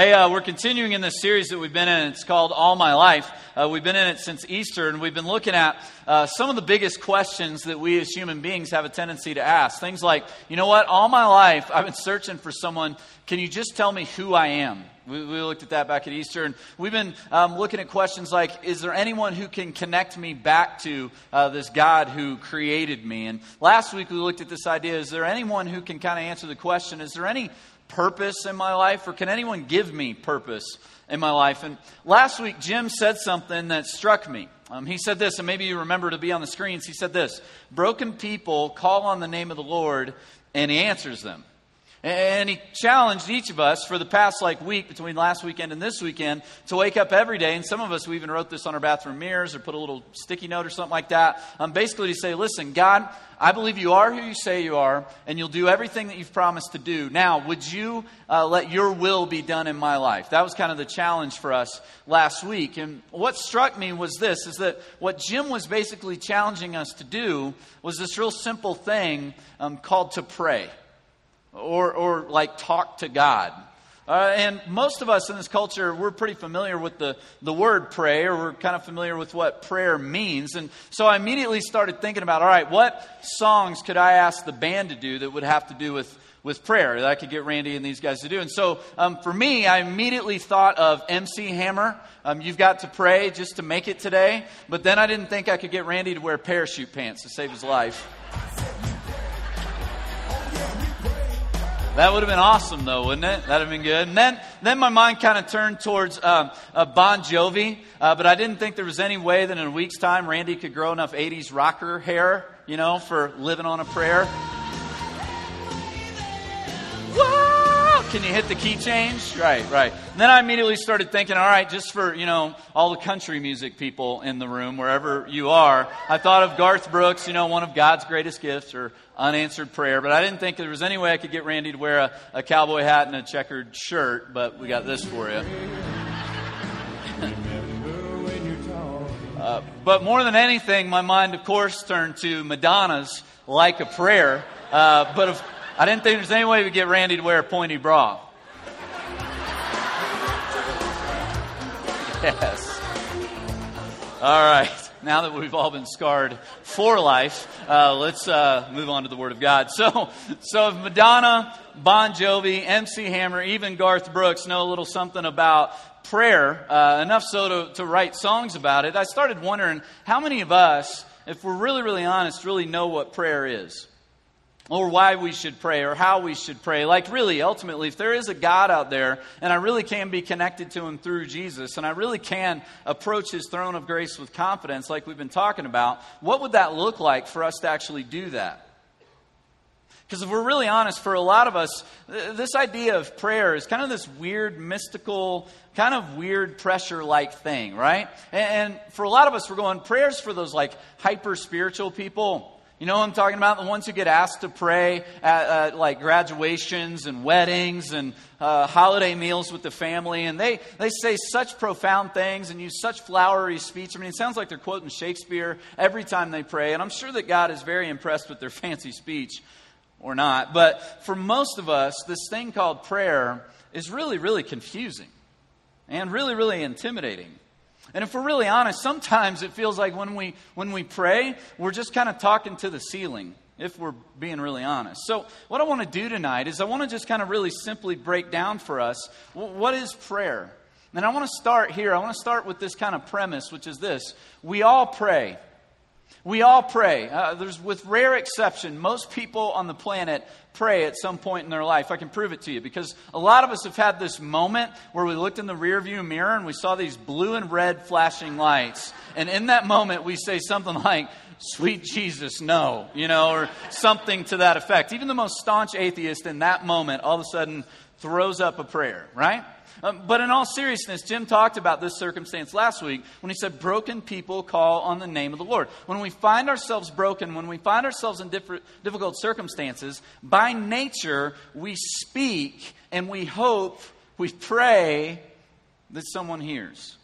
Hey, uh, we're continuing in this series that we've been in. It's called All My Life. Uh, we've been in it since Easter, and we've been looking at uh, some of the biggest questions that we as human beings have a tendency to ask. Things like, you know what, all my life I've been searching for someone. Can you just tell me who I am? We, we looked at that back at Easter, and we've been um, looking at questions like, is there anyone who can connect me back to uh, this God who created me? And last week we looked at this idea, is there anyone who can kind of answer the question, is there any purpose in my life, or can anyone give me purpose in my life? And last week, Jim said something that struck me. Um, he said this, and maybe you remember to be on the screens. He said this Broken people call on the name of the Lord, and he answers them. And he challenged each of us for the past like week between last weekend and this weekend to wake up every day. And some of us, we even wrote this on our bathroom mirrors or put a little sticky note or something like that. Um, basically to say, listen, God, I believe you are who you say you are, and you'll do everything that you've promised to do. Now, would you uh, let your will be done in my life? That was kind of the challenge for us last week. And what struck me was this, is that what Jim was basically challenging us to do was this real simple thing um, called to pray or, or like talk to God. Uh, and most of us in this culture, we're pretty familiar with the, the word pray, or we're kind of familiar with what prayer means. And so I immediately started thinking about all right, what songs could I ask the band to do that would have to do with, with prayer that I could get Randy and these guys to do? And so um, for me, I immediately thought of MC Hammer. Um, you've got to pray just to make it today. But then I didn't think I could get Randy to wear parachute pants to save his life. That would have been awesome, though, wouldn't it? That'd have been good. And then, then my mind kind of turned towards uh, uh, Bon Jovi, uh, but I didn't think there was any way that in a week's time Randy could grow enough 80s rocker hair, you know, for living on a prayer. Can you hit the key change? Right, right. And then I immediately started thinking, all right, just for, you know, all the country music people in the room, wherever you are, I thought of Garth Brooks, you know, one of God's greatest gifts, or unanswered prayer. But I didn't think there was any way I could get Randy to wear a, a cowboy hat and a checkered shirt, but we got this for you. uh, but more than anything, my mind, of course, turned to Madonna's Like a Prayer. Uh, but if, I didn't think there's any way to get Randy to wear a pointy bra. Yes. All right now that we've all been scarred for life, uh, let's uh, move on to the Word of God. So, so if Madonna, Bon Jovi, MC Hammer, even Garth Brooks know a little something about prayer, uh, enough so to, to write songs about it, I started wondering how many of us, if we're really, really honest, really know what prayer is or why we should pray or how we should pray. Like, really, ultimately, if there is a God out there and I really can be connected to Him through Jesus and I really can approach His throne of grace with confidence, like we've been talking about, what would that look like for us to actually do that? Because if we're really honest, for a lot of us, this idea of prayer is kind of this weird, mystical, kind of weird pressure like thing, right? And for a lot of us, we're going, prayers for those like hyper spiritual people you know what I'm talking about? The ones who get asked to pray at, like graduations and weddings and uh, holiday meals with the family. And they, they say such profound things and use such flowery speech. I mean, it sounds like they're quoting Shakespeare every time they pray. And I'm sure that God is very impressed with their fancy speech or not. But for most of us, this thing called prayer is really, really confusing and really, really intimidating. And if we're really honest, sometimes it feels like when we, when we pray, we're just kind of talking to the ceiling, if we're being really honest. So, what I want to do tonight is I want to just kind of really simply break down for us what is prayer? And I want to start here. I want to start with this kind of premise, which is this we all pray. We all pray. Uh, there's, with rare exception, most people on the planet pray at some point in their life. I can prove it to you because a lot of us have had this moment where we looked in the rearview mirror and we saw these blue and red flashing lights. And in that moment, we say something like, Sweet Jesus, no, you know, or something to that effect. Even the most staunch atheist in that moment all of a sudden throws up a prayer, right? Um, but in all seriousness, Jim talked about this circumstance last week when he said, Broken people call on the name of the Lord. When we find ourselves broken, when we find ourselves in difficult circumstances, by nature, we speak and we hope, we pray that someone hears.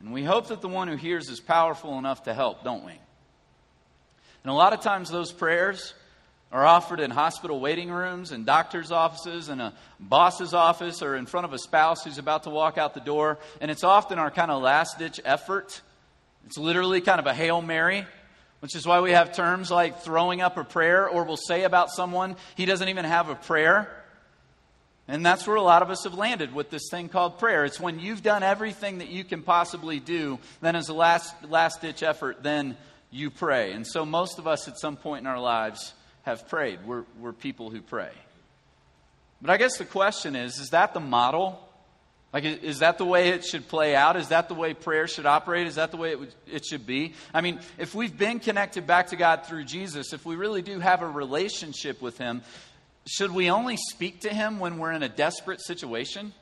And we hope that the one who hears is powerful enough to help, don't we? And a lot of times, those prayers are offered in hospital waiting rooms and doctor's offices and a boss's office or in front of a spouse who's about to walk out the door. And it's often our kind of last ditch effort. It's literally kind of a Hail Mary, which is why we have terms like throwing up a prayer, or we'll say about someone, he doesn't even have a prayer. And that's where a lot of us have landed with this thing called prayer. It's when you've done everything that you can possibly do, then as a last, last ditch effort, then you pray. And so most of us at some point in our lives have prayed. We're, we're people who pray. But I guess the question is is that the model? Like, is that the way it should play out? Is that the way prayer should operate? Is that the way it, would, it should be? I mean, if we've been connected back to God through Jesus, if we really do have a relationship with Him, should we only speak to Him when we're in a desperate situation?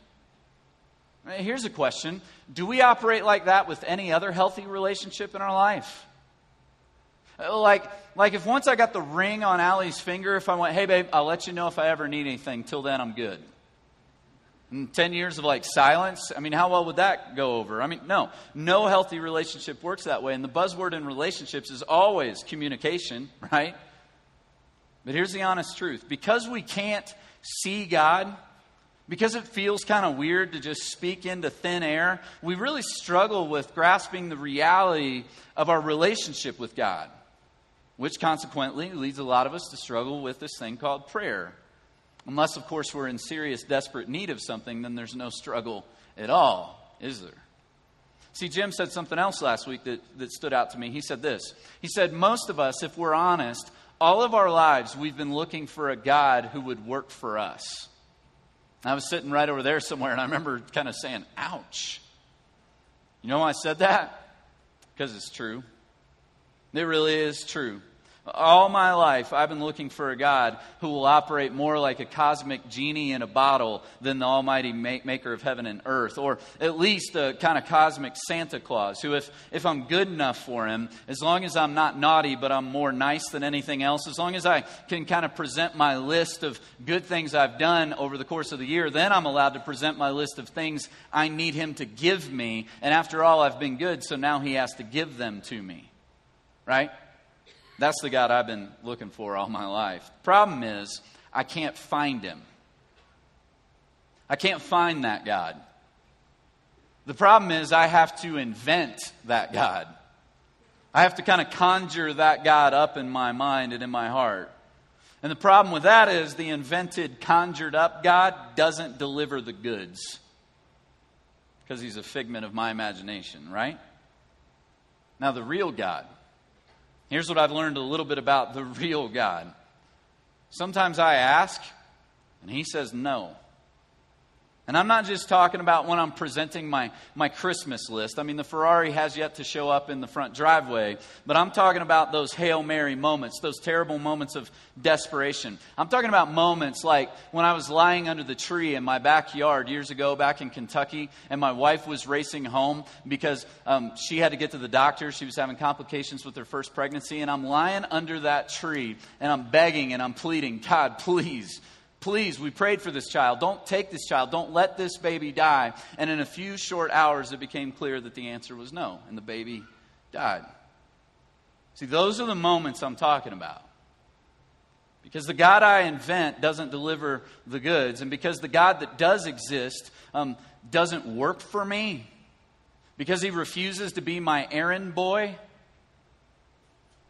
Here's a question Do we operate like that with any other healthy relationship in our life? Like, like if once I got the ring on Allie's finger, if I went, hey, babe, I'll let you know if I ever need anything. Till then, I'm good. And 10 years of like silence, I mean, how well would that go over? I mean, no. No healthy relationship works that way. And the buzzword in relationships is always communication, right? But here's the honest truth because we can't see God, because it feels kind of weird to just speak into thin air, we really struggle with grasping the reality of our relationship with God which consequently leads a lot of us to struggle with this thing called prayer. Unless, of course, we're in serious, desperate need of something, then there's no struggle at all, is there? See, Jim said something else last week that, that stood out to me. He said this He said, Most of us, if we're honest, all of our lives we've been looking for a God who would work for us. I was sitting right over there somewhere, and I remember kind of saying, Ouch. You know why I said that? Because it's true. It really is true. All my life, I've been looking for a God who will operate more like a cosmic genie in a bottle than the almighty maker of heaven and earth, or at least a kind of cosmic Santa Claus, who, if, if I'm good enough for him, as long as I'm not naughty, but I'm more nice than anything else, as long as I can kind of present my list of good things I've done over the course of the year, then I'm allowed to present my list of things I need him to give me. And after all, I've been good, so now he has to give them to me right? That's the God I've been looking for all my life. Problem is, I can't find him. I can't find that God. The problem is, I have to invent that God. I have to kind of conjure that God up in my mind and in my heart. And the problem with that is the invented, conjured up God doesn't deliver the goods because he's a figment of my imagination, right? Now, the real God, Here's what I've learned a little bit about the real God. Sometimes I ask, and He says no. And I'm not just talking about when I'm presenting my, my Christmas list. I mean, the Ferrari has yet to show up in the front driveway, but I'm talking about those Hail Mary moments, those terrible moments of desperation. I'm talking about moments like when I was lying under the tree in my backyard years ago back in Kentucky, and my wife was racing home because um, she had to get to the doctor. She was having complications with her first pregnancy, and I'm lying under that tree, and I'm begging and I'm pleading, God, please Please, we prayed for this child. Don't take this child. Don't let this baby die. And in a few short hours, it became clear that the answer was no, and the baby died. See, those are the moments I'm talking about. Because the God I invent doesn't deliver the goods, and because the God that does exist um, doesn't work for me, because he refuses to be my errand boy,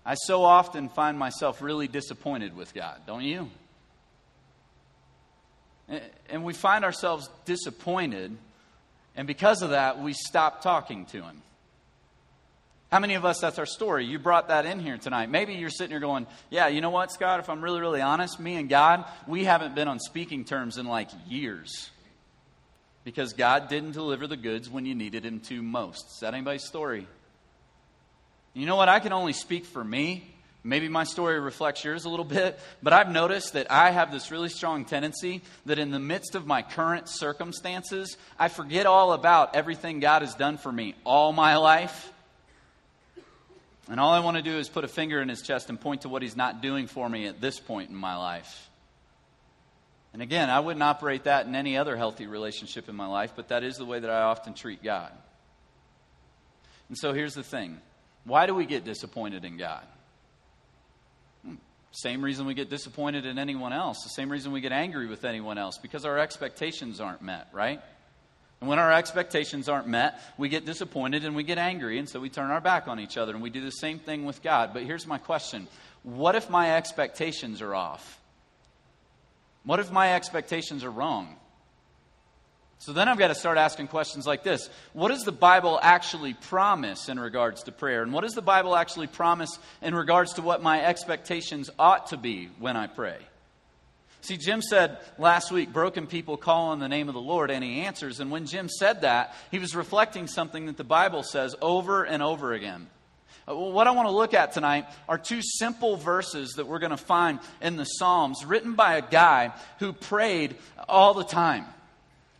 I so often find myself really disappointed with God, don't you? And we find ourselves disappointed, and because of that, we stop talking to Him. How many of us, that's our story? You brought that in here tonight. Maybe you're sitting here going, Yeah, you know what, Scott? If I'm really, really honest, me and God, we haven't been on speaking terms in like years. Because God didn't deliver the goods when you needed Him to most. Is that anybody's story? You know what? I can only speak for me. Maybe my story reflects yours a little bit, but I've noticed that I have this really strong tendency that in the midst of my current circumstances, I forget all about everything God has done for me all my life. And all I want to do is put a finger in his chest and point to what he's not doing for me at this point in my life. And again, I wouldn't operate that in any other healthy relationship in my life, but that is the way that I often treat God. And so here's the thing why do we get disappointed in God? Same reason we get disappointed in anyone else, the same reason we get angry with anyone else, because our expectations aren't met, right? And when our expectations aren't met, we get disappointed and we get angry, and so we turn our back on each other, and we do the same thing with God. But here's my question What if my expectations are off? What if my expectations are wrong? So then I've got to start asking questions like this What does the Bible actually promise in regards to prayer? And what does the Bible actually promise in regards to what my expectations ought to be when I pray? See, Jim said last week, broken people call on the name of the Lord and he answers. And when Jim said that, he was reflecting something that the Bible says over and over again. Uh, what I want to look at tonight are two simple verses that we're going to find in the Psalms, written by a guy who prayed all the time.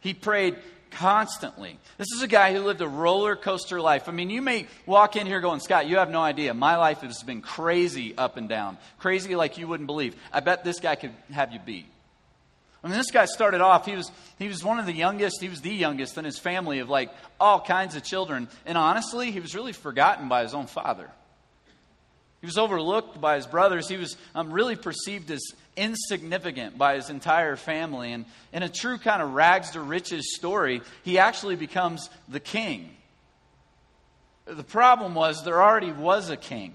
He prayed constantly. This is a guy who lived a roller coaster life. I mean, you may walk in here going, Scott, you have no idea. My life has been crazy up and down, crazy like you wouldn't believe. I bet this guy could have you beat. I mean, this guy started off, he was, he was one of the youngest, he was the youngest in his family of like all kinds of children. And honestly, he was really forgotten by his own father. He was overlooked by his brothers. He was um, really perceived as insignificant by his entire family. And in a true kind of rags to riches story, he actually becomes the king. The problem was there already was a king.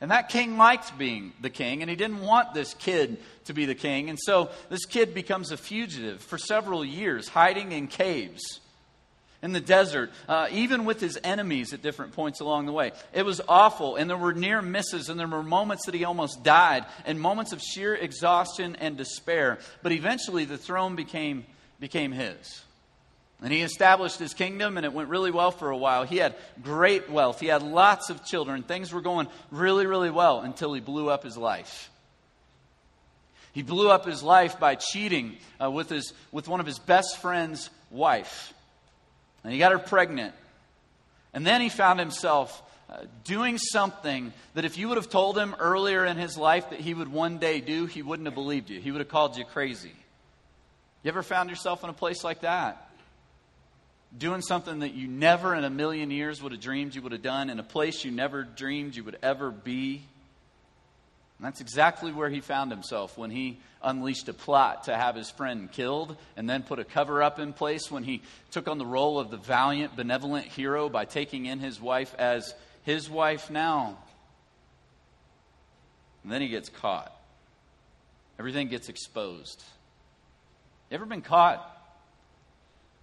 And that king liked being the king, and he didn't want this kid to be the king. And so this kid becomes a fugitive for several years, hiding in caves in the desert, uh, even with his enemies at different points along the way. It was awful, and there were near misses, and there were moments that he almost died, and moments of sheer exhaustion and despair. But eventually, the throne became, became his. And he established his kingdom, and it went really well for a while. He had great wealth, he had lots of children. Things were going really, really well until he blew up his life. He blew up his life by cheating uh, with, his, with one of his best friend's wife. And he got her pregnant. And then he found himself uh, doing something that if you would have told him earlier in his life that he would one day do, he wouldn't have believed you. He would have called you crazy. You ever found yourself in a place like that? Doing something that you never in a million years would have dreamed you would have done, in a place you never dreamed you would ever be? And that's exactly where he found himself when he unleashed a plot to have his friend killed and then put a cover up in place when he took on the role of the valiant, benevolent hero by taking in his wife as his wife now. And then he gets caught. Everything gets exposed. You ever been caught?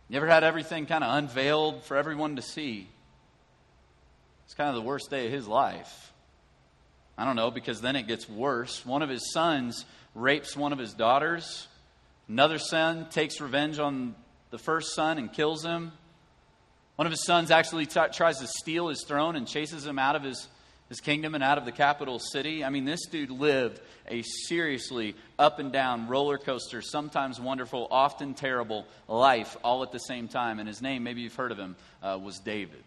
You ever had everything kind of unveiled for everyone to see? It's kind of the worst day of his life. I don't know, because then it gets worse. One of his sons rapes one of his daughters. Another son takes revenge on the first son and kills him. One of his sons actually t- tries to steal his throne and chases him out of his, his kingdom and out of the capital city. I mean, this dude lived a seriously up and down roller coaster, sometimes wonderful, often terrible life all at the same time. And his name, maybe you've heard of him, uh, was David.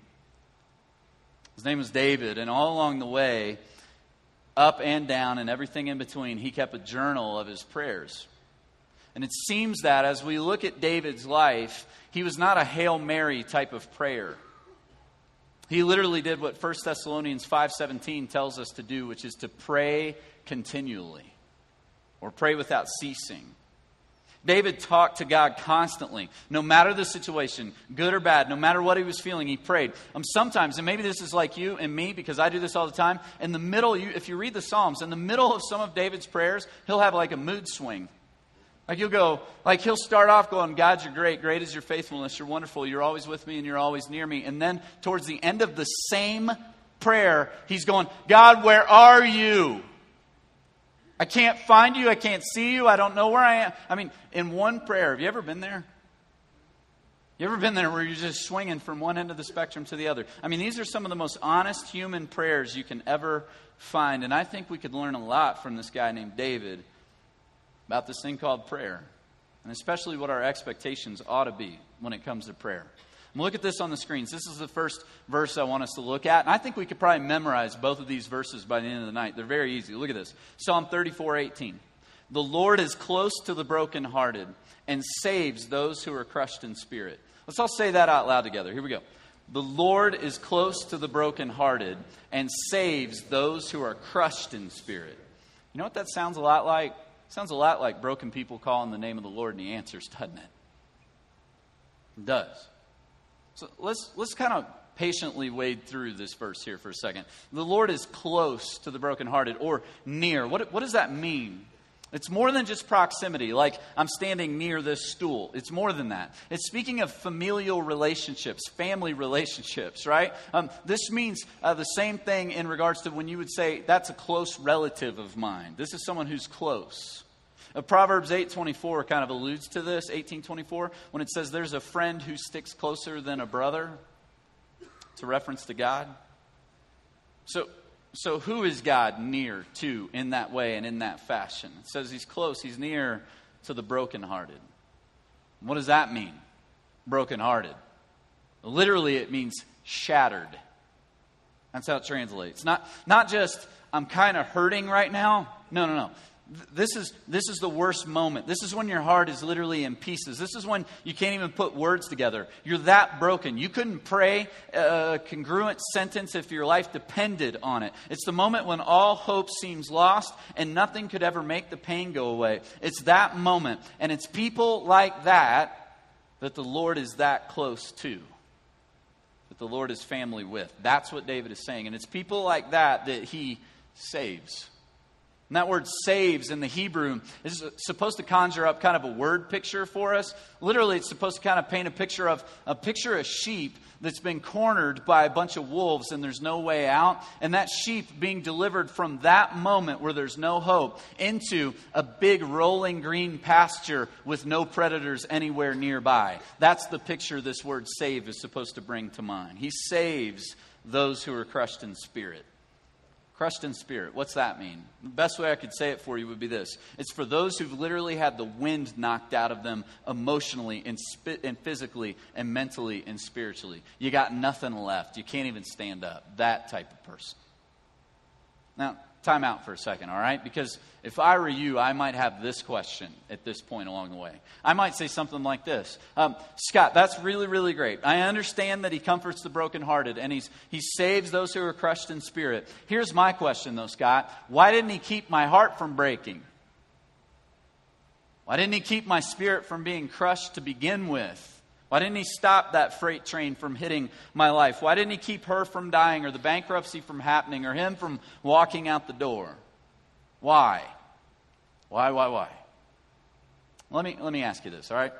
His name was David, and all along the way, up and down and everything in between, he kept a journal of his prayers. And it seems that as we look at David's life, he was not a Hail Mary type of prayer. He literally did what 1 Thessalonians 5:17 tells us to do, which is to pray continually or pray without ceasing. David talked to God constantly, no matter the situation, good or bad, no matter what he was feeling, he prayed. Um, sometimes, and maybe this is like you and me because I do this all the time, in the middle, you, if you read the Psalms, in the middle of some of David's prayers, he'll have like a mood swing. Like he'll go, like he'll start off going, God, you're great. Great is your faithfulness. You're wonderful. You're always with me and you're always near me. And then towards the end of the same prayer, he's going, God, where are you? I can't find you. I can't see you. I don't know where I am. I mean, in one prayer, have you ever been there? You ever been there where you're just swinging from one end of the spectrum to the other? I mean, these are some of the most honest human prayers you can ever find. And I think we could learn a lot from this guy named David about this thing called prayer, and especially what our expectations ought to be when it comes to prayer. Look at this on the screens. This is the first verse I want us to look at. And I think we could probably memorize both of these verses by the end of the night. They're very easy. Look at this Psalm 34 18. The Lord is close to the brokenhearted and saves those who are crushed in spirit. Let's all say that out loud together. Here we go. The Lord is close to the brokenhearted and saves those who are crushed in spirit. You know what that sounds a lot like? It sounds a lot like broken people calling the name of the Lord and he answers, doesn't it? It does. So let's, let's kind of patiently wade through this verse here for a second. The Lord is close to the brokenhearted or near. What, what does that mean? It's more than just proximity, like I'm standing near this stool. It's more than that. It's speaking of familial relationships, family relationships, right? Um, this means uh, the same thing in regards to when you would say, that's a close relative of mine. This is someone who's close. Uh, Proverbs 8.24 kind of alludes to this, 18.24, when it says there's a friend who sticks closer than a brother. It's a reference to God. So so, who is God near to in that way and in that fashion? It says he's close, he's near to the brokenhearted. What does that mean? Brokenhearted. Literally, it means shattered. That's how it translates. Not, not just, I'm kind of hurting right now. No, no, no this is, this is the worst moment. This is when your heart is literally in pieces. This is when you can't even put words together. You're that broken. You couldn't pray a congruent sentence if your life depended on it. It's the moment when all hope seems lost and nothing could ever make the pain go away. It's that moment. And it's people like that that the Lord is that close to. That the Lord is family with. That's what David is saying. And it's people like that that he saves. And that word saves in the Hebrew is supposed to conjure up kind of a word picture for us. Literally, it's supposed to kind of paint a picture of a picture of sheep that's been cornered by a bunch of wolves and there's no way out. And that sheep being delivered from that moment where there's no hope into a big rolling green pasture with no predators anywhere nearby. That's the picture this word save is supposed to bring to mind. He saves those who are crushed in spirit. Crushed in spirit. What's that mean? The best way I could say it for you would be this it's for those who've literally had the wind knocked out of them emotionally and, sp- and physically and mentally and spiritually. You got nothing left. You can't even stand up. That type of person. Now, time out for a second, all right? Because if I were you, I might have this question at this point along the way. I might say something like this um, Scott, that's really, really great. I understand that he comforts the brokenhearted and he's, he saves those who are crushed in spirit. Here's my question, though, Scott. Why didn't he keep my heart from breaking? Why didn't he keep my spirit from being crushed to begin with? Why didn't he stop that freight train from hitting my life? Why didn't he keep her from dying or the bankruptcy from happening or him from walking out the door? Why? Why, why, why? Let me, let me ask you this, all right?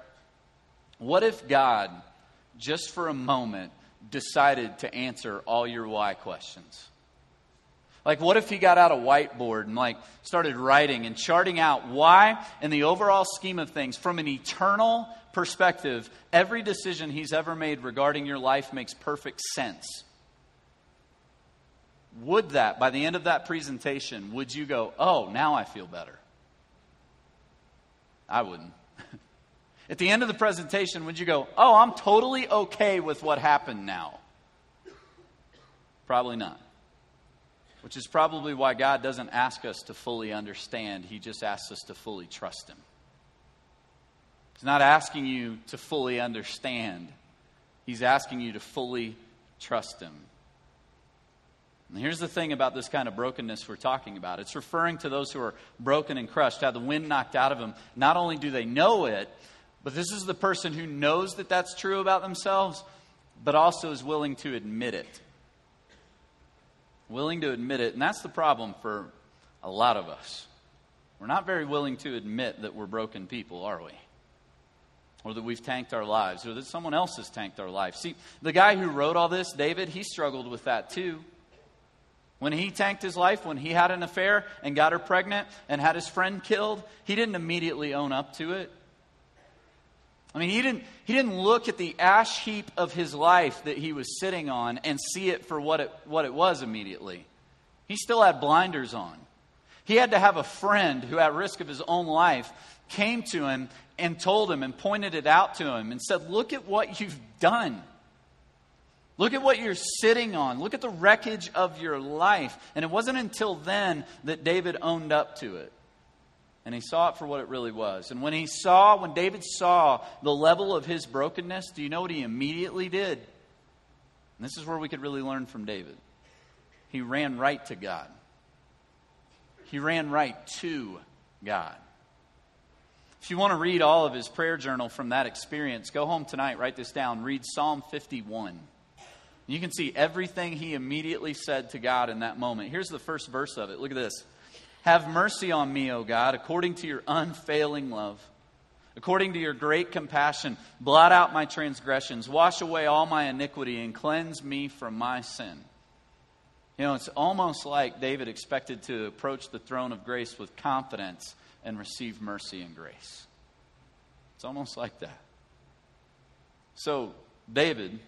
What if God, just for a moment, decided to answer all your why questions? Like, what if he got out a whiteboard and, like, started writing and charting out why, in the overall scheme of things, from an eternal perspective, every decision he's ever made regarding your life makes perfect sense? Would that, by the end of that presentation, would you go, oh, now I feel better? I wouldn't. At the end of the presentation, would you go, oh, I'm totally okay with what happened now? Probably not. Which is probably why God doesn't ask us to fully understand, He just asks us to fully trust Him. He's not asking you to fully understand, He's asking you to fully trust Him. And here's the thing about this kind of brokenness we're talking about it's referring to those who are broken and crushed, have the wind knocked out of them. Not only do they know it, but this is the person who knows that that's true about themselves, but also is willing to admit it. Willing to admit it. And that's the problem for a lot of us. We're not very willing to admit that we're broken people, are we? Or that we've tanked our lives, or that someone else has tanked our lives. See, the guy who wrote all this, David, he struggled with that too. When he tanked his life, when he had an affair and got her pregnant and had his friend killed, he didn't immediately own up to it. I mean, he didn't, he didn't look at the ash heap of his life that he was sitting on and see it for what it, what it was immediately. He still had blinders on. He had to have a friend who, at risk of his own life, came to him and told him and pointed it out to him and said, Look at what you've done. Look at what you're sitting on. Look at the wreckage of your life. And it wasn't until then that David owned up to it. And he saw it for what it really was. And when he saw, when David saw the level of his brokenness, do you know what he immediately did? And this is where we could really learn from David. He ran right to God. he ran right to God. If you want to read all of his prayer journal from that experience, go home tonight, write this down, read Psalm 51. You can see everything he immediately said to God in that moment. Here's the first verse of it. Look at this. Have mercy on me, O God, according to your unfailing love. According to your great compassion, blot out my transgressions, wash away all my iniquity, and cleanse me from my sin. You know, it's almost like David expected to approach the throne of grace with confidence and receive mercy and grace. It's almost like that. So, David,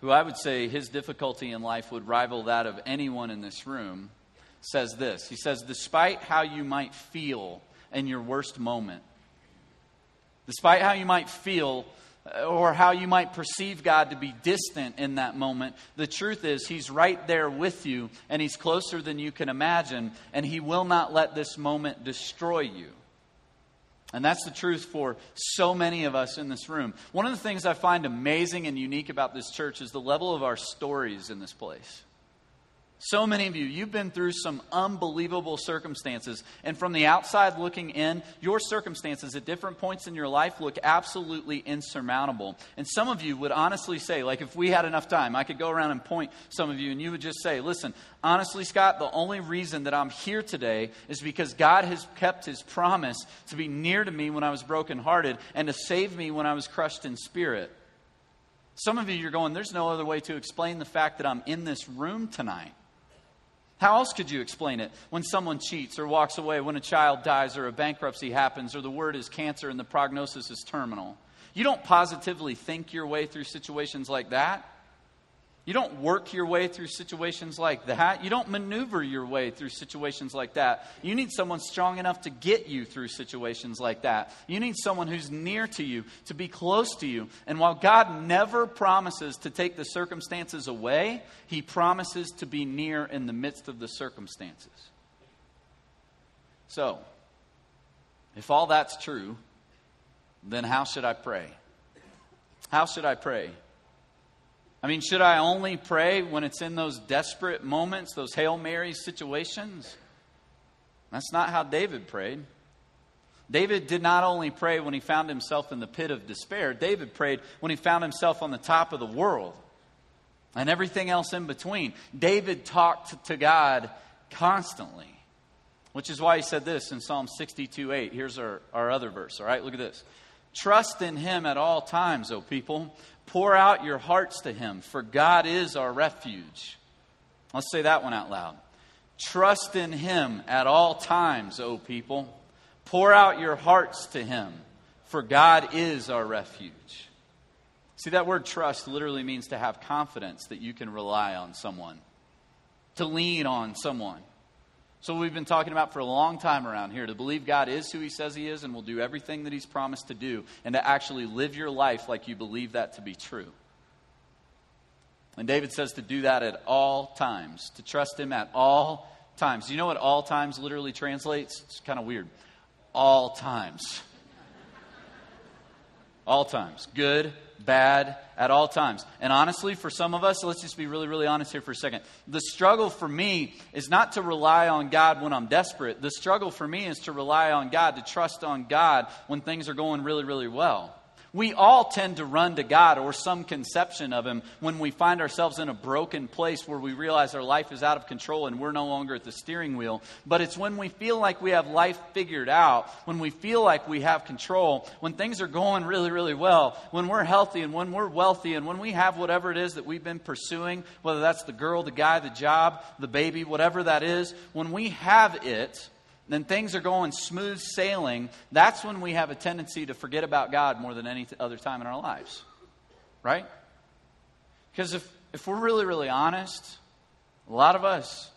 who I would say his difficulty in life would rival that of anyone in this room, says this. He says, Despite how you might feel in your worst moment, despite how you might feel uh, or how you might perceive God to be distant in that moment, the truth is He's right there with you and He's closer than you can imagine, and He will not let this moment destroy you. And that's the truth for so many of us in this room. One of the things I find amazing and unique about this church is the level of our stories in this place. So many of you, you've been through some unbelievable circumstances. And from the outside looking in, your circumstances at different points in your life look absolutely insurmountable. And some of you would honestly say, like, if we had enough time, I could go around and point some of you, and you would just say, listen, honestly, Scott, the only reason that I'm here today is because God has kept his promise to be near to me when I was brokenhearted and to save me when I was crushed in spirit. Some of you, you're going, there's no other way to explain the fact that I'm in this room tonight. How else could you explain it? When someone cheats or walks away, when a child dies or a bankruptcy happens or the word is cancer and the prognosis is terminal. You don't positively think your way through situations like that. You don't work your way through situations like that. You don't maneuver your way through situations like that. You need someone strong enough to get you through situations like that. You need someone who's near to you, to be close to you. And while God never promises to take the circumstances away, He promises to be near in the midst of the circumstances. So, if all that's true, then how should I pray? How should I pray? I mean, should I only pray when it's in those desperate moments, those Hail Mary situations? That's not how David prayed. David did not only pray when he found himself in the pit of despair, David prayed when he found himself on the top of the world and everything else in between. David talked to God constantly, which is why he said this in Psalm 62 8. Here's our, our other verse, all right? Look at this. Trust in him at all times, O people. Pour out your hearts to him, for God is our refuge. Let's say that one out loud. Trust in him at all times, O people. Pour out your hearts to him, for God is our refuge. See, that word trust literally means to have confidence that you can rely on someone, to lean on someone. So, we've been talking about for a long time around here to believe God is who He says He is and will do everything that He's promised to do, and to actually live your life like you believe that to be true. And David says to do that at all times, to trust Him at all times. You know what all times literally translates? It's kind of weird. All times. all times. Good, bad, at all times. And honestly, for some of us, let's just be really, really honest here for a second. The struggle for me is not to rely on God when I'm desperate. The struggle for me is to rely on God, to trust on God when things are going really, really well. We all tend to run to God or some conception of Him when we find ourselves in a broken place where we realize our life is out of control and we're no longer at the steering wheel. But it's when we feel like we have life figured out, when we feel like we have control, when things are going really, really well, when we're healthy and when we're wealthy and when we have whatever it is that we've been pursuing, whether that's the girl, the guy, the job, the baby, whatever that is, when we have it, then things are going smooth sailing, that's when we have a tendency to forget about God more than any other time in our lives. Right? Because if, if we're really, really honest, a lot of us,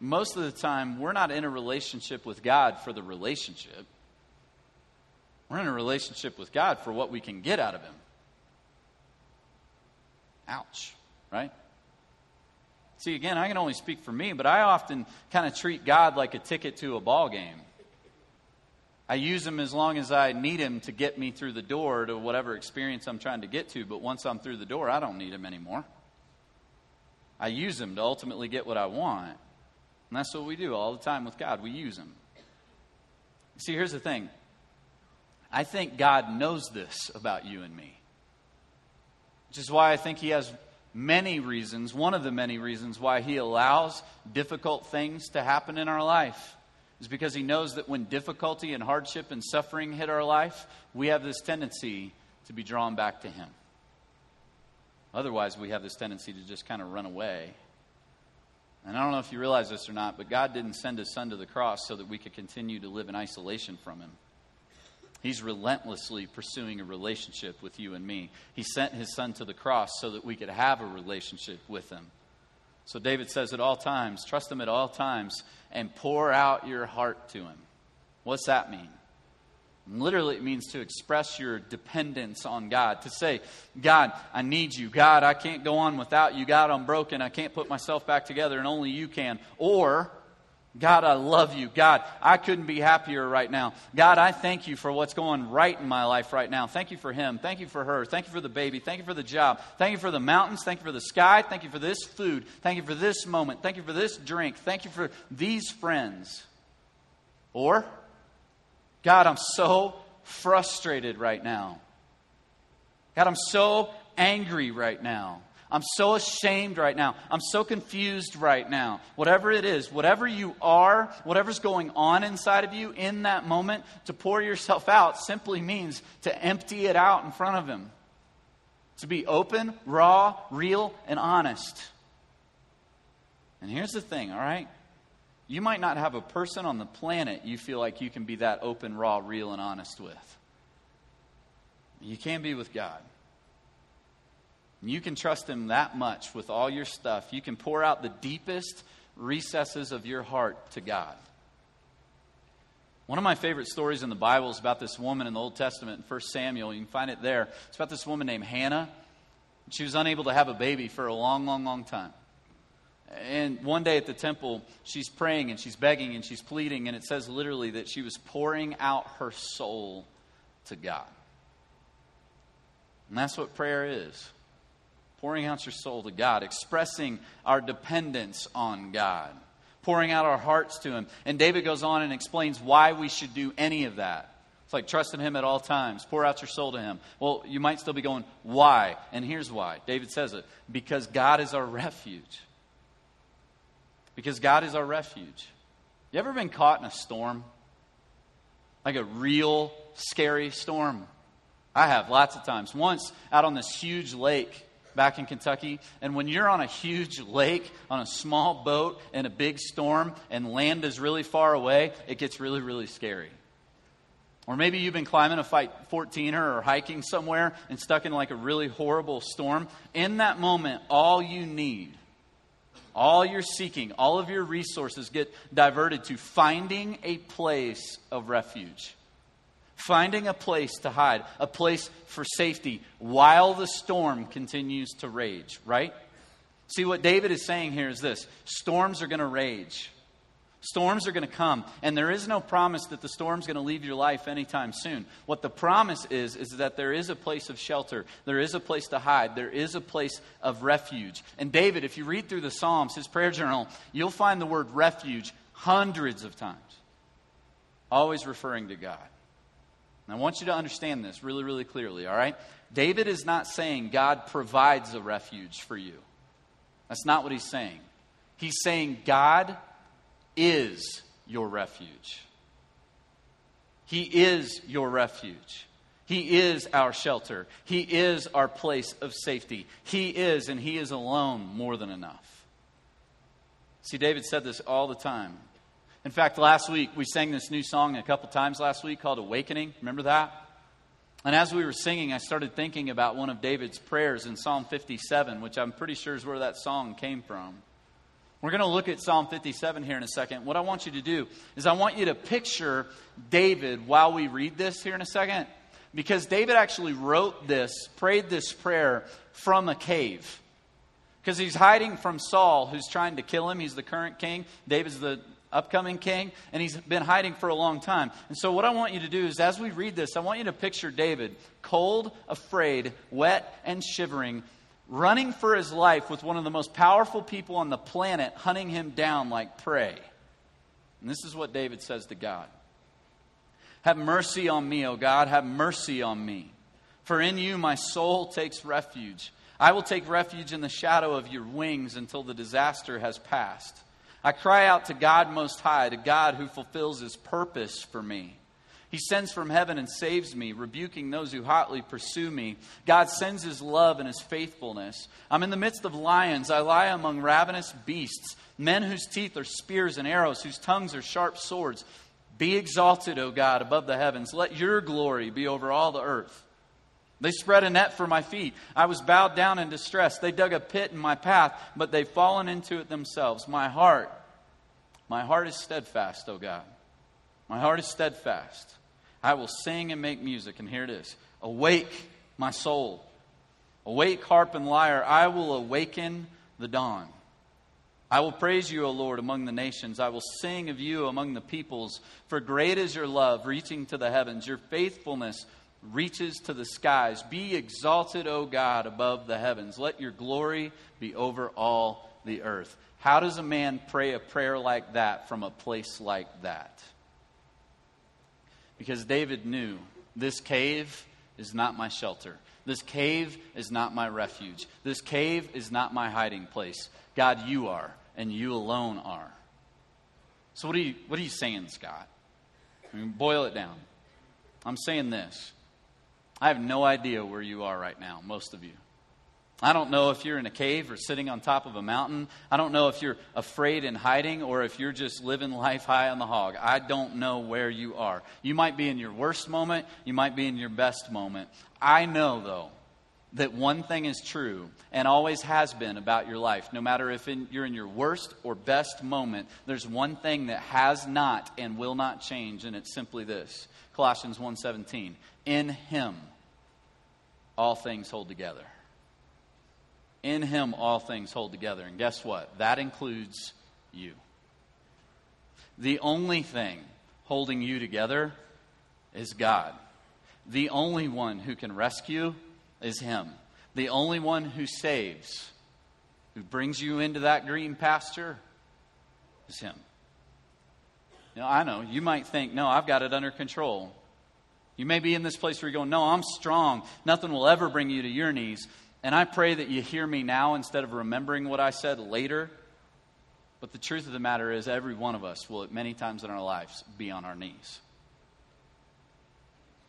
most of the time, we're not in a relationship with God for the relationship. We're in a relationship with God for what we can get out of Him. Ouch, right? See, again, I can only speak for me, but I often kind of treat God like a ticket to a ball game. I use him as long as I need him to get me through the door to whatever experience I'm trying to get to, but once I'm through the door, I don't need him anymore. I use him to ultimately get what I want. And that's what we do all the time with God. We use Him. See, here's the thing I think God knows this about you and me, which is why I think He has many reasons, one of the many reasons why He allows difficult things to happen in our life is because He knows that when difficulty and hardship and suffering hit our life, we have this tendency to be drawn back to Him. Otherwise, we have this tendency to just kind of run away. And I don't know if you realize this or not, but God didn't send His Son to the cross so that we could continue to live in isolation from Him. He's relentlessly pursuing a relationship with you and me. He sent his son to the cross so that we could have a relationship with him. So David says at all times, trust him at all times and pour out your heart to him. What's that mean? Literally, it means to express your dependence on God. To say, God, I need you. God, I can't go on without you. God, I'm broken. I can't put myself back together, and only you can. Or, God, I love you. God, I couldn't be happier right now. God, I thank you for what's going right in my life right now. Thank you for him. Thank you for her. Thank you for the baby. Thank you for the job. Thank you for the mountains. Thank you for the sky. Thank you for this food. Thank you for this moment. Thank you for this drink. Thank you for these friends. Or, God, I'm so frustrated right now. God, I'm so angry right now. I'm so ashamed right now. I'm so confused right now. Whatever it is, whatever you are, whatever's going on inside of you in that moment, to pour yourself out simply means to empty it out in front of Him. To be open, raw, real, and honest. And here's the thing, all right? You might not have a person on the planet you feel like you can be that open, raw, real, and honest with. You can be with God. You can trust Him that much with all your stuff. You can pour out the deepest recesses of your heart to God. One of my favorite stories in the Bible is about this woman in the Old Testament in 1 Samuel. You can find it there. It's about this woman named Hannah. She was unable to have a baby for a long, long, long time. And one day at the temple, she's praying and she's begging and she's pleading, and it says literally that she was pouring out her soul to God. And that's what prayer is pouring out your soul to God, expressing our dependence on God, pouring out our hearts to Him. And David goes on and explains why we should do any of that. It's like trust in Him at all times, pour out your soul to Him. Well, you might still be going, why? And here's why. David says it because God is our refuge. Because God is our refuge. You ever been caught in a storm? Like a real scary storm? I have lots of times. Once out on this huge lake, back in Kentucky. And when you're on a huge lake, on a small boat, in a big storm, and land is really far away, it gets really, really scary. Or maybe you've been climbing a fight 14er or hiking somewhere and stuck in like a really horrible storm. In that moment, all you need, all you're seeking, all of your resources get diverted to finding a place of refuge finding a place to hide, a place for safety while the storm continues to rage, right? See, what David is saying here is this storms are going to rage. Storms are going to come, and there is no promise that the storm's going to leave your life anytime soon. What the promise is, is that there is a place of shelter, there is a place to hide, there is a place of refuge. And David, if you read through the Psalms, his prayer journal, you'll find the word refuge hundreds of times, always referring to God. I want you to understand this really, really clearly, all right? David is not saying God provides a refuge for you. That's not what he's saying. He's saying God is your refuge. He is your refuge. He is our shelter. He is our place of safety. He is, and He is alone, more than enough. See, David said this all the time. In fact, last week we sang this new song a couple times last week called Awakening. Remember that? And as we were singing, I started thinking about one of David's prayers in Psalm 57, which I'm pretty sure is where that song came from. We're going to look at Psalm 57 here in a second. What I want you to do is I want you to picture David while we read this here in a second. Because David actually wrote this, prayed this prayer from a cave. Because he's hiding from Saul, who's trying to kill him. He's the current king. David's the upcoming king, and he's been hiding for a long time. And so, what I want you to do is, as we read this, I want you to picture David cold, afraid, wet, and shivering, running for his life with one of the most powerful people on the planet hunting him down like prey. And this is what David says to God Have mercy on me, O God, have mercy on me. For in you my soul takes refuge. I will take refuge in the shadow of your wings until the disaster has passed. I cry out to God Most High, to God who fulfills his purpose for me. He sends from heaven and saves me, rebuking those who hotly pursue me. God sends his love and his faithfulness. I'm in the midst of lions. I lie among ravenous beasts, men whose teeth are spears and arrows, whose tongues are sharp swords. Be exalted, O God, above the heavens. Let your glory be over all the earth. They spread a net for my feet. I was bowed down in distress. They dug a pit in my path, but they've fallen into it themselves. My heart, my heart is steadfast, O God. My heart is steadfast. I will sing and make music. And here it is Awake, my soul. Awake, harp and lyre. I will awaken the dawn. I will praise you, O Lord, among the nations. I will sing of you among the peoples. For great is your love, reaching to the heavens. Your faithfulness reaches to the skies. Be exalted, O God, above the heavens. Let your glory be over all the earth. How does a man pray a prayer like that from a place like that? Because David knew this cave is not my shelter. This cave is not my refuge. This cave is not my hiding place. God, you are, and you alone are. So, what are you, what are you saying, Scott? I mean, boil it down. I'm saying this I have no idea where you are right now, most of you. I don't know if you're in a cave or sitting on top of a mountain. I don't know if you're afraid and hiding or if you're just living life high on the hog. I don't know where you are. You might be in your worst moment, you might be in your best moment. I know, though, that one thing is true and always has been about your life. No matter if in, you're in your worst or best moment, there's one thing that has not and will not change, and it's simply this Colossians 1:17. In him all things hold together. In him, all things hold together. And guess what? That includes you. The only thing holding you together is God. The only one who can rescue is him. The only one who saves, who brings you into that green pasture, is him. Know, I know, you might think, no, I've got it under control. You may be in this place where you're going, no, I'm strong. Nothing will ever bring you to your knees. And I pray that you hear me now instead of remembering what I said later. But the truth of the matter is, every one of us will, at many times in our lives, be on our knees.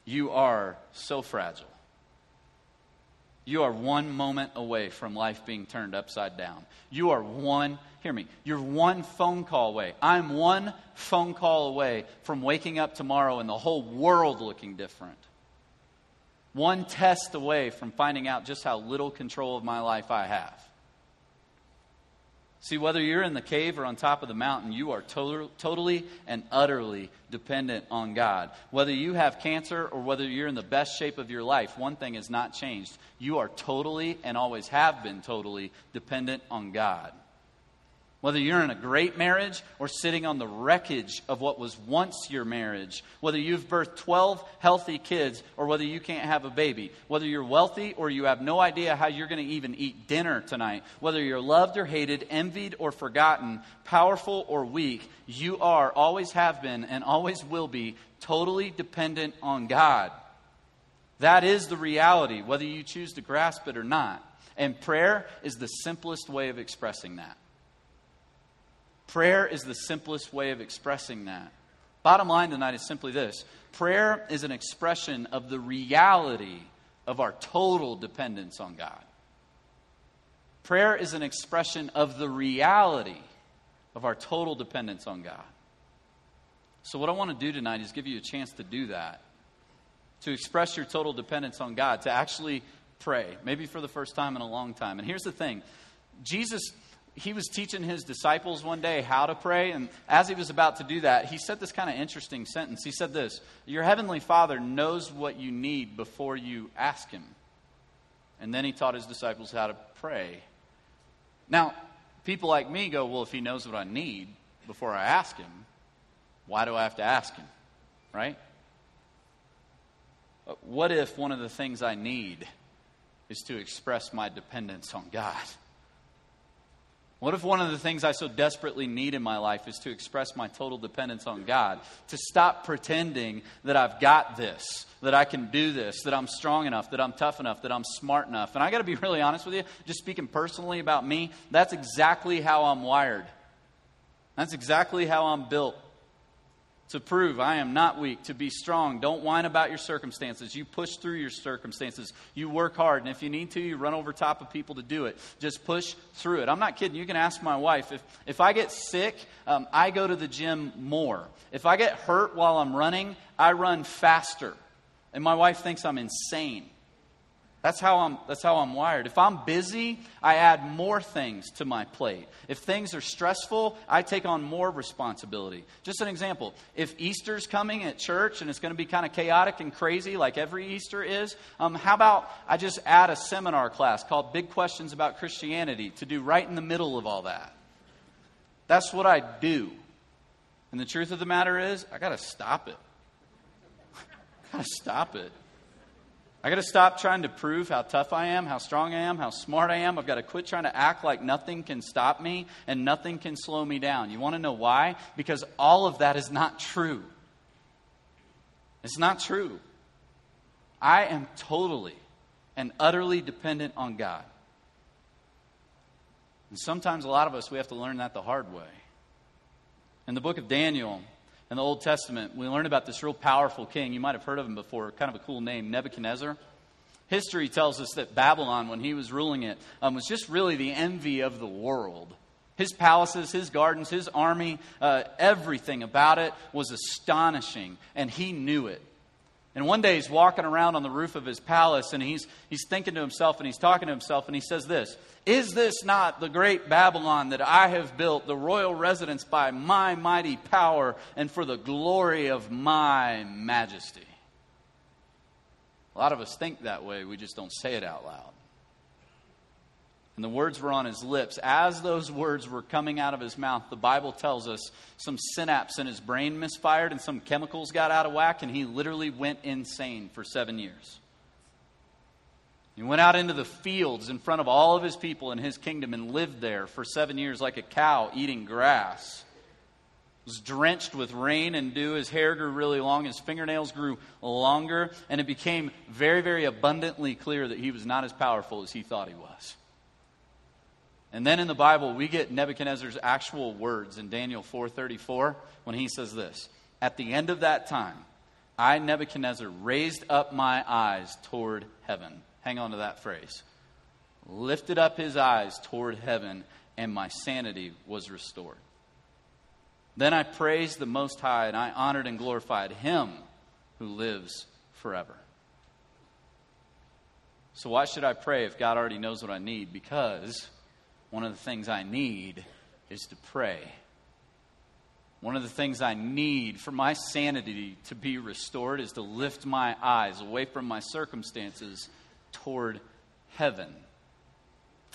You are so fragile. You are one moment away from life being turned upside down. You are one, hear me, you're one phone call away. I'm one phone call away from waking up tomorrow and the whole world looking different one test away from finding out just how little control of my life I have. See, whether you're in the cave or on top of the mountain, you are to- totally and utterly dependent on God. Whether you have cancer or whether you're in the best shape of your life, one thing has not changed. You are totally and always have been totally dependent on God. Whether you're in a great marriage or sitting on the wreckage of what was once your marriage, whether you've birthed 12 healthy kids or whether you can't have a baby, whether you're wealthy or you have no idea how you're going to even eat dinner tonight, whether you're loved or hated, envied or forgotten, powerful or weak, you are, always have been, and always will be totally dependent on God. That is the reality, whether you choose to grasp it or not. And prayer is the simplest way of expressing that. Prayer is the simplest way of expressing that. Bottom line tonight is simply this prayer is an expression of the reality of our total dependence on God. Prayer is an expression of the reality of our total dependence on God. So, what I want to do tonight is give you a chance to do that, to express your total dependence on God, to actually pray, maybe for the first time in a long time. And here's the thing Jesus he was teaching his disciples one day how to pray, and as he was about to do that, he said this kind of interesting sentence. He said this Your heavenly Father knows what you need before you ask him. And then he taught his disciples how to pray. Now, people like me go, Well, if he knows what I need before I ask him, why do I have to ask him? Right? What if one of the things I need is to express my dependence on God? What if one of the things I so desperately need in my life is to express my total dependence on God? To stop pretending that I've got this, that I can do this, that I'm strong enough, that I'm tough enough, that I'm smart enough. And I got to be really honest with you, just speaking personally about me, that's exactly how I'm wired. That's exactly how I'm built to prove I am not weak, to be strong. Don't whine about your circumstances. You push through your circumstances. You work hard. And if you need to, you run over top of people to do it. Just push through it. I'm not kidding. You can ask my wife. If, if I get sick, um, I go to the gym more. If I get hurt while I'm running, I run faster. And my wife thinks I'm insane. That's how I'm, that's how I'm wired. If I'm busy, I add more things to my plate. If things are stressful, I take on more responsibility. Just an example if Easter's coming at church and it's going to be kind of chaotic and crazy like every Easter is, um, how about I just add a seminar class called Big Questions About Christianity to do right in the middle of all that? That's what I do. And the truth of the matter is, I got to stop it. I got to stop it. I got to stop trying to prove how tough I am, how strong I am, how smart I am. I've got to quit trying to act like nothing can stop me and nothing can slow me down. You want to know why? Because all of that is not true. It's not true. I am totally and utterly dependent on God. And sometimes a lot of us, we have to learn that the hard way. In the book of Daniel, in the Old Testament, we learn about this real powerful king. You might have heard of him before, kind of a cool name, Nebuchadnezzar. History tells us that Babylon, when he was ruling it, um, was just really the envy of the world. His palaces, his gardens, his army, uh, everything about it was astonishing, and he knew it. And one day he's walking around on the roof of his palace and he's, he's thinking to himself and he's talking to himself and he says this Is this not the great Babylon that I have built, the royal residence by my mighty power and for the glory of my majesty? A lot of us think that way, we just don't say it out loud. And the words were on his lips. As those words were coming out of his mouth, the Bible tells us some synapse in his brain misfired and some chemicals got out of whack, and he literally went insane for seven years. He went out into the fields in front of all of his people in his kingdom and lived there for seven years like a cow eating grass. Was drenched with rain and dew. His hair grew really long. His fingernails grew longer. And it became very, very abundantly clear that he was not as powerful as he thought he was. And then in the Bible, we get Nebuchadnezzar's actual words in Daniel 4:34 when he says this, "At the end of that time, I Nebuchadnezzar raised up my eyes toward heaven." Hang on to that phrase. Lifted up his eyes toward heaven, and my sanity was restored. Then I praised the Most High, and I honored and glorified him who lives forever. So, why should I pray if God already knows what I need? Because one of the things I need is to pray. One of the things I need for my sanity to be restored is to lift my eyes away from my circumstances toward heaven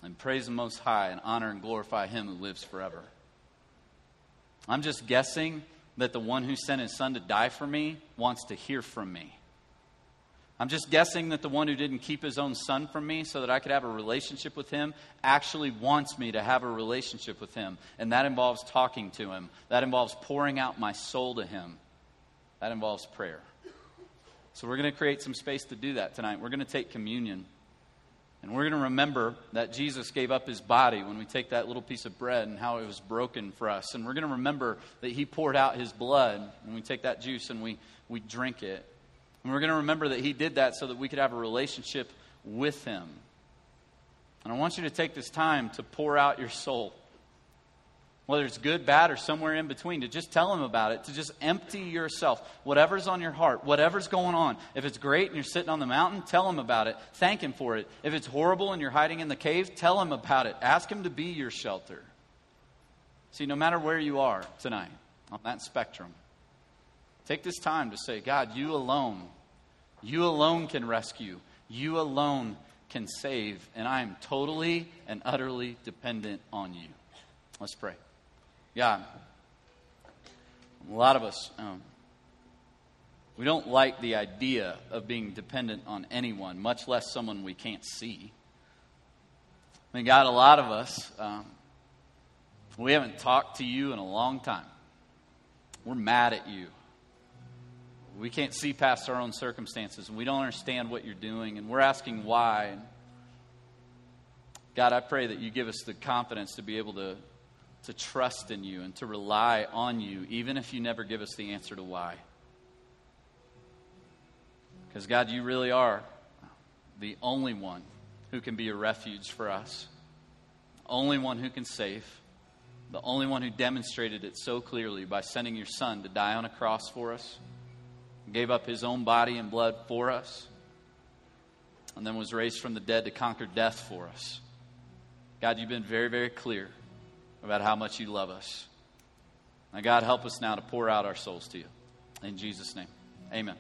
and praise the Most High and honor and glorify Him who lives forever. I'm just guessing that the one who sent His Son to die for me wants to hear from me. I'm just guessing that the one who didn't keep his own son from me so that I could have a relationship with him actually wants me to have a relationship with him. And that involves talking to him, that involves pouring out my soul to him, that involves prayer. So we're going to create some space to do that tonight. We're going to take communion. And we're going to remember that Jesus gave up his body when we take that little piece of bread and how it was broken for us. And we're going to remember that he poured out his blood when we take that juice and we, we drink it. And we're going to remember that He did that so that we could have a relationship with Him. And I want you to take this time to pour out your soul. Whether it's good, bad, or somewhere in between, to just tell him about it, to just empty yourself. Whatever's on your heart, whatever's going on. If it's great and you're sitting on the mountain, tell him about it. Thank him for it. If it's horrible and you're hiding in the cave, tell him about it. Ask him to be your shelter. See, no matter where you are tonight on that spectrum, take this time to say, God, you alone you alone can rescue. You alone can save. And I am totally and utterly dependent on you. Let's pray. God, a lot of us, um, We don't like the idea of being dependent on anyone, much less someone we can't see. I mean, God, a lot of us, um, we haven't talked to you in a long time. We're mad at you. We can't see past our own circumstances, and we don't understand what you're doing, and we're asking why. God, I pray that you give us the confidence to be able to, to trust in you and to rely on you, even if you never give us the answer to why. Because, God, you really are the only one who can be a refuge for us, only one who can save, the only one who demonstrated it so clearly by sending your Son to die on a cross for us, gave up his own body and blood for us, and then was raised from the dead to conquer death for us. God, you've been very, very clear about how much you love us. Now, God, help us now to pour out our souls to you. In Jesus' name, amen.